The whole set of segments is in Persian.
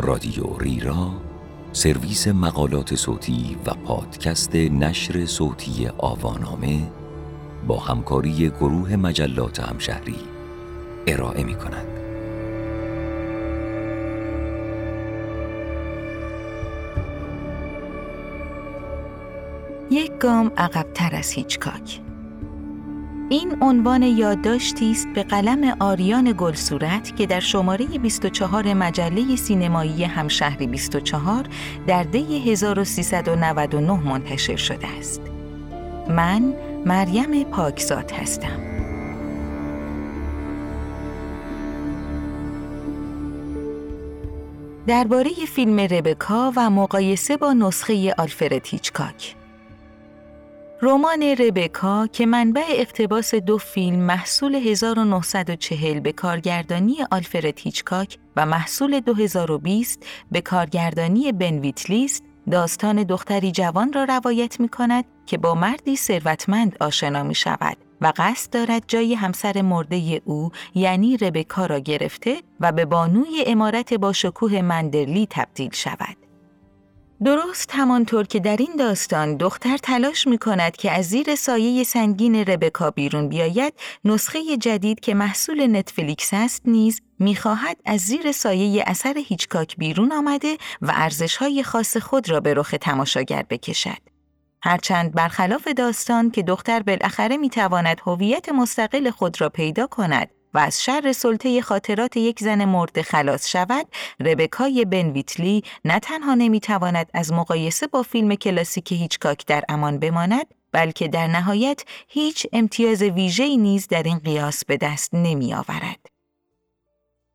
رادیو ایرا سرویس مقالات صوتی و پادکست نشر صوتی آوانامه با همکاری گروه مجلات همشهری ارائه می کند. یک گام عقبتر از هیچکاک این عنوان یادداشتی است به قلم آریان گلصورت که در شماره 24 مجله سینمایی همشهری 24 در دی 1399 منتشر شده است. من مریم پاکزاد هستم. درباره فیلم ربکا و مقایسه با نسخه آلفرد هیچکاک رمان ربکا که منبع اقتباس دو فیلم محصول 1940 به کارگردانی آلفرد هیچکاک و محصول 2020 به کارگردانی بن ویتلیست داستان دختری جوان را روایت می کند که با مردی ثروتمند آشنا می شود و قصد دارد جای همسر مرده او یعنی ربکا را گرفته و به بانوی امارت با شکوه مندرلی تبدیل شود. درست همانطور که در این داستان دختر تلاش می کند که از زیر سایه سنگین ربکا بیرون بیاید، نسخه جدید که محصول نتفلیکس است نیز می‌خواهد از زیر سایه اثر هیچکاک بیرون آمده و ارزشهای خاص خود را به رخ تماشاگر بکشد. هرچند برخلاف داستان که دختر بالاخره می‌تواند هویت مستقل خود را پیدا کند و از شر سلطه خاطرات یک زن مرد خلاص شود، ربکای بن ویتلی نه تنها نمی‌تواند از مقایسه با فیلم کلاسیک هیچکاک در امان بماند، بلکه در نهایت هیچ امتیاز ویژه‌ای نیز در این قیاس به دست نمی آورد.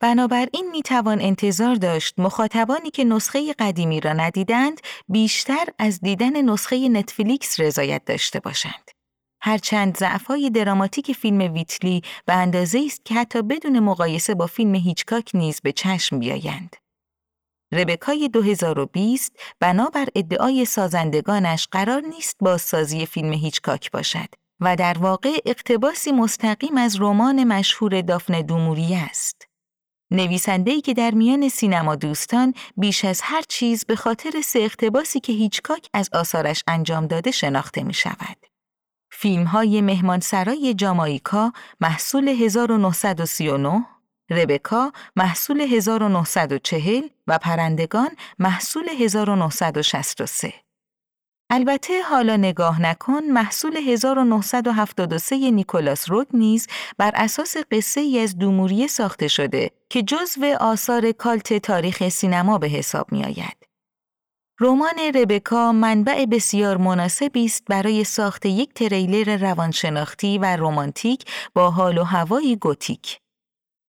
بنابراین می توان انتظار داشت مخاطبانی که نسخه قدیمی را ندیدند بیشتر از دیدن نسخه نتفلیکس رضایت داشته باشند. هرچند ضعفهای دراماتیک فیلم ویتلی به اندازه است که حتی بدون مقایسه با فیلم هیچکاک نیز به چشم بیایند. ربکای 2020 بنابر ادعای سازندگانش قرار نیست بازسازی فیلم هیچکاک باشد و در واقع اقتباسی مستقیم از رمان مشهور دافن دوموری است. نویسنده‌ای که در میان سینما دوستان بیش از هر چیز به خاطر سه اقتباسی که هیچکاک از آثارش انجام داده شناخته می شود. فیلم های مهمانسرای جامایکا محصول 1939 ربکا محصول 1940 و پرندگان محصول 1963 البته حالا نگاه نکن محصول 1973 نیکولاس روگ نیز بر اساس قصه ای از دوموریه ساخته شده که جزو آثار کالت تاریخ سینما به حساب می آید. رمان ربکا منبع بسیار مناسبی است برای ساخت یک تریلر روانشناختی و رمانتیک با حال و هوایی گوتیک.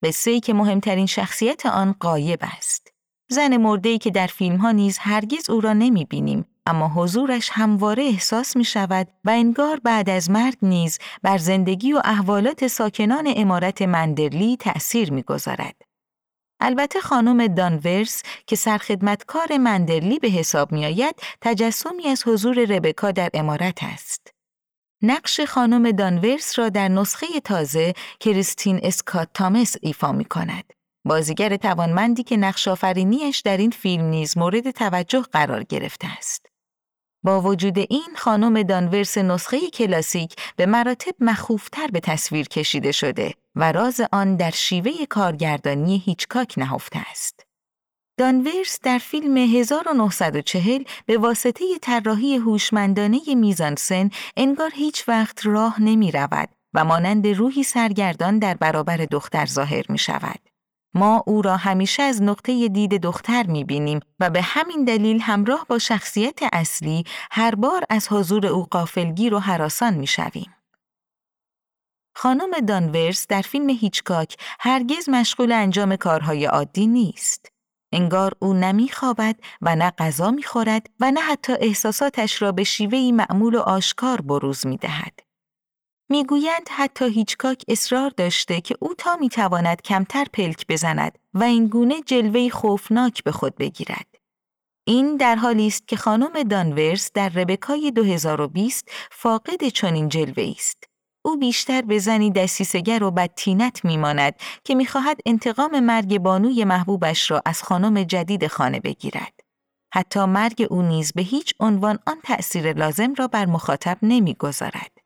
قصه‌ای که مهمترین شخصیت آن قایب است. زن مرده‌ای که در فیلم ها نیز هرگز او را نمی بینیم اما حضورش همواره احساس می شود و انگار بعد از مرگ نیز بر زندگی و احوالات ساکنان امارت مندرلی تأثیر می گذارد. البته خانم دانورس که سرخدمتکار مندرلی به حساب می آید تجسمی از حضور ربکا در امارت است. نقش خانم دانورس را در نسخه تازه کریستین اسکات تامس ایفا می کند. بازیگر توانمندی که نقش آفرینیش در این فیلم نیز مورد توجه قرار گرفته است. با وجود این خانم دانورس نسخه کلاسیک به مراتب مخوفتر به تصویر کشیده شده و راز آن در شیوه کارگردانی هیچکاک نهفته است. دانورس در فیلم 1940 به واسطه طراحی هوشمندانه میزانسن انگار هیچ وقت راه نمی رود و مانند روحی سرگردان در برابر دختر ظاهر می شود. ما او را همیشه از نقطه دید دختر می بینیم و به همین دلیل همراه با شخصیت اصلی هر بار از حضور او قافلگیر و حراسان می شویم. خانم دانورس در فیلم هیچکاک هرگز مشغول انجام کارهای عادی نیست. انگار او نمی خوابد و نه غذا می خورد و نه حتی احساساتش را به شیوهی معمول و آشکار بروز می دهد. می‌گویند حتی هیچکاک اصرار داشته که او تا می‌تواند کمتر پلک بزند و این گونه جلوه خوفناک به خود بگیرد. این در حالی است که خانم دانورس در ربکای 2020 فاقد چنین جلوه است. او بیشتر به زنی دستیسگر و بدتینت میماند که می‌خواهد انتقام مرگ بانوی محبوبش را از خانم جدید خانه بگیرد. حتی مرگ او نیز به هیچ عنوان آن تأثیر لازم را بر مخاطب نمی‌گذارد.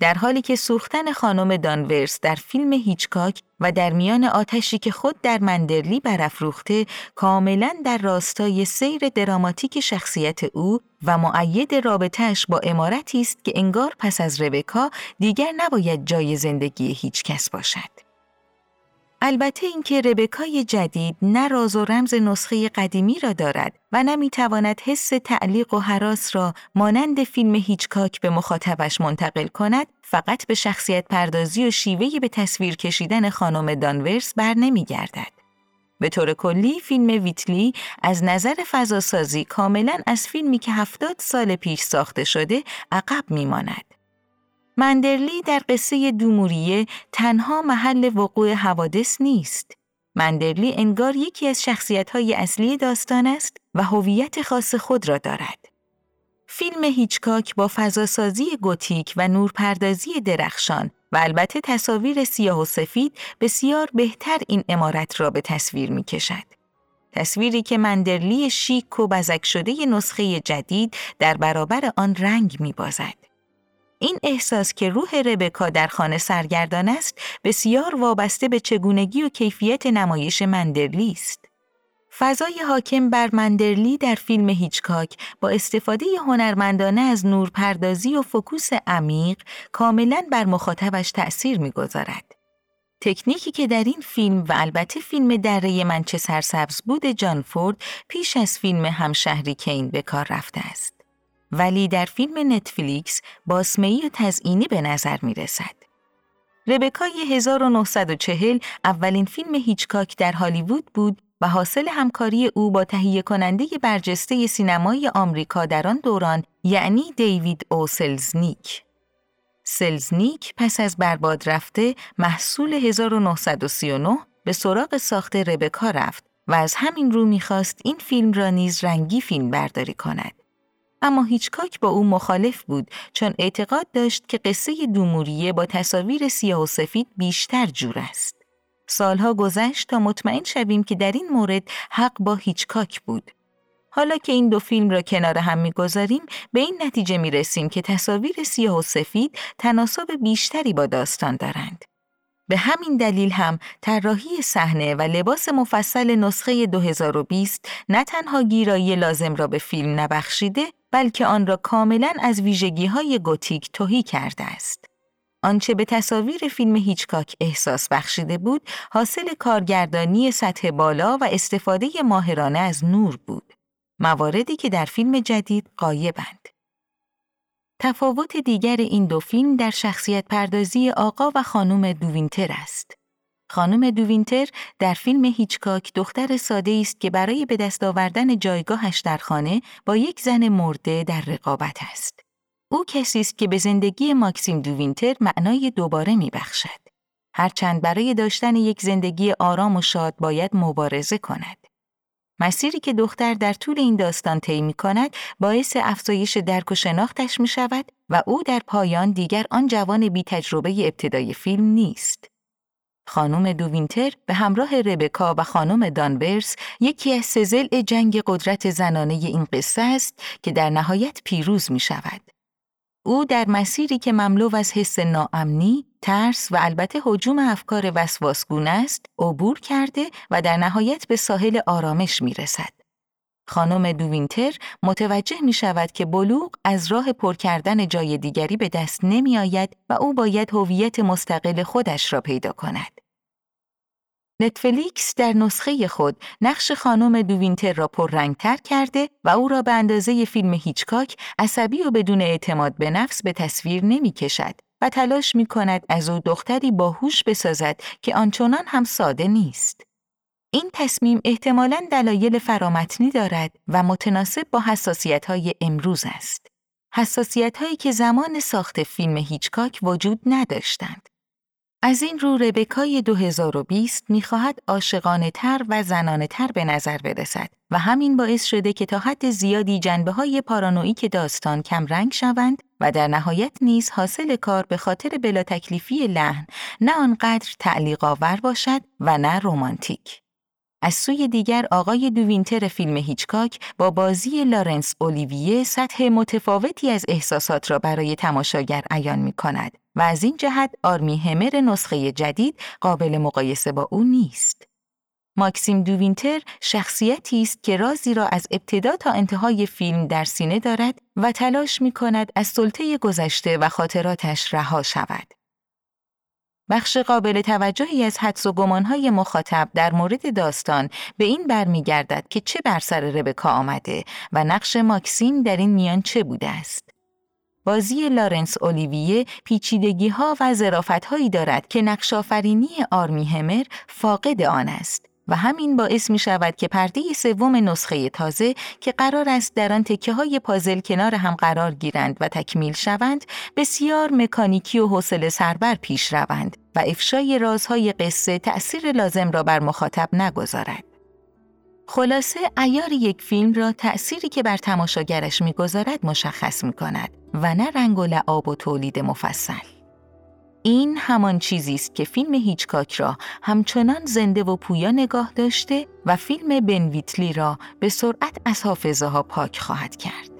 در حالی که سوختن خانم دانورس در فیلم هیچکاک و در میان آتشی که خود در مندرلی برافروخته کاملا در راستای سیر دراماتیک شخصیت او و معید رابطهش با امارتی است که انگار پس از ربکا دیگر نباید جای زندگی هیچ کس باشد. البته اینکه ربکای جدید نه راز و رمز نسخه قدیمی را دارد و نمی‌تواند حس تعلیق و حراس را مانند فیلم هیچکاک به مخاطبش منتقل کند فقط به شخصیت پردازی و شیوهی به تصویر کشیدن خانم دانورس بر نمیگردد. به طور کلی فیلم ویتلی از نظر فضاسازی کاملا از فیلمی که هفتاد سال پیش ساخته شده عقب میماند. مندرلی در قصه دوموریه تنها محل وقوع حوادث نیست. مندرلی انگار یکی از شخصیت‌های اصلی داستان است و هویت خاص خود را دارد. فیلم هیچکاک با فضاسازی گوتیک و نورپردازی درخشان و البته تصاویر سیاه و سفید بسیار بهتر این امارت را به تصویر می کشد. تصویری که مندرلی شیک و بزک شده نسخه جدید در برابر آن رنگ می بازد. این احساس که روح ربکا در خانه سرگردان است بسیار وابسته به چگونگی و کیفیت نمایش مندرلی است. فضای حاکم بر مندرلی در فیلم هیچکاک با استفاده هنرمندانه از نورپردازی و فکوس عمیق کاملا بر مخاطبش تأثیر می‌گذارد. تکنیکی که در این فیلم و البته فیلم دره منچه سرسبز بود جان فورد پیش از فیلم همشهری کین به کار رفته است. ولی در فیلم Netflix باسمه‌ای تزئینی به نظر می رسد. ربکای 1940 اولین فیلم هیچکاک در هالیوود بود و حاصل همکاری او با تهیه کننده برجسته سینمای آمریکا در آن دوران یعنی دیوید او سلزنیک. سلزنیک پس از برباد رفته محصول 1939 به سراغ ساخت ربکا رفت و از همین رو می‌خواست این فیلم را نیز رنگی فیلم برداری کند. اما هیچکاک با او مخالف بود چون اعتقاد داشت که قصه دوموریه با تصاویر سیاه و سفید بیشتر جور است. سالها گذشت تا مطمئن شویم که در این مورد حق با هیچکاک بود. حالا که این دو فیلم را کنار هم می‌گذاریم به این نتیجه می رسیم که تصاویر سیاه و سفید تناسب بیشتری با داستان دارند. به همین دلیل هم طراحی صحنه و لباس مفصل نسخه 2020 نه تنها گیرایی لازم را به فیلم نبخشیده بلکه آن را کاملا از ویژگی های گوتیک توهی کرده است. آنچه به تصاویر فیلم هیچکاک احساس بخشیده بود، حاصل کارگردانی سطح بالا و استفاده ماهرانه از نور بود. مواردی که در فیلم جدید قایبند. تفاوت دیگر این دو فیلم در شخصیت پردازی آقا و خانم دووینتر است. خانم دووینتر در فیلم هیچکاک دختر ساده است که برای به دست آوردن جایگاهش در خانه با یک زن مرده در رقابت است. او کسی است که به زندگی ماکسیم دووینتر معنای دوباره میبخشد. هرچند برای داشتن یک زندگی آرام و شاد باید مبارزه کند. مسیری که دختر در طول این داستان طی می کند باعث افزایش درک و شناختش می شود و او در پایان دیگر آن جوان بی تجربه ابتدای فیلم نیست. خانم دووینتر به همراه ربکا و خانم دانورس یکی از سزل جنگ قدرت زنانه این قصه است که در نهایت پیروز می شود. او در مسیری که مملو از حس ناامنی، ترس و البته حجوم افکار وسواسگونه است، عبور کرده و در نهایت به ساحل آرامش می رسد. خانم دووینتر متوجه می شود که بلوغ از راه پر کردن جای دیگری به دست نمی آید و او باید هویت مستقل خودش را پیدا کند. نتفلیکس در نسخه خود نقش خانم دووینتر را پررنگتر کرده و او را به اندازه فیلم هیچکاک عصبی و بدون اعتماد به نفس به تصویر نمی کشد و تلاش می کند از او دختری باهوش بسازد که آنچنان هم ساده نیست. این تصمیم احتمالاً دلایل فرامتنی دارد و متناسب با حساسیت های امروز است. حساسیت هایی که زمان ساخت فیلم هیچکاک وجود نداشتند. از این رو ربکای 2020 می‌خواهد عاشقانه تر و زنانه تر به نظر برسد و همین باعث شده که تا حد زیادی جنبه های پارانویک داستان کم رنگ شوند و در نهایت نیز حاصل کار به خاطر بلا تکلیفی لحن نه آنقدر تعلیق آور باشد و نه رومانتیک. از سوی دیگر آقای دووینتر فیلم هیچکاک با بازی لارنس اولیویه سطح متفاوتی از احساسات را برای تماشاگر عیان می کند و از این جهت آرمی همر نسخه جدید قابل مقایسه با او نیست. ماکسیم دووینتر شخصیتی است که رازی را از ابتدا تا انتهای فیلم در سینه دارد و تلاش می کند از سلطه گذشته و خاطراتش رها شود. بخش قابل توجهی از حدس و گمانهای مخاطب در مورد داستان به این برمیگردد که چه بر سر ربکا آمده و نقش ماکسیم در این میان چه بوده است. بازی لارنس اولیویه پیچیدگی ها و ظرافت هایی دارد که نقش آفرینی آرمی همر فاقد آن است. و همین باعث می شود که پرده سوم نسخه تازه که قرار است در آن تکه های پازل کنار هم قرار گیرند و تکمیل شوند بسیار مکانیکی و حوصله سربر پیش روند و افشای رازهای قصه تأثیر لازم را بر مخاطب نگذارد. خلاصه ایار یک فیلم را تأثیری که بر تماشاگرش می‌گذارد مشخص می کند و نه رنگ و لعاب و تولید مفصل. این همان چیزی است که فیلم هیچکاک را همچنان زنده و پویا نگاه داشته و فیلم بنویتلی را به سرعت از حافظه ها پاک خواهد کرد.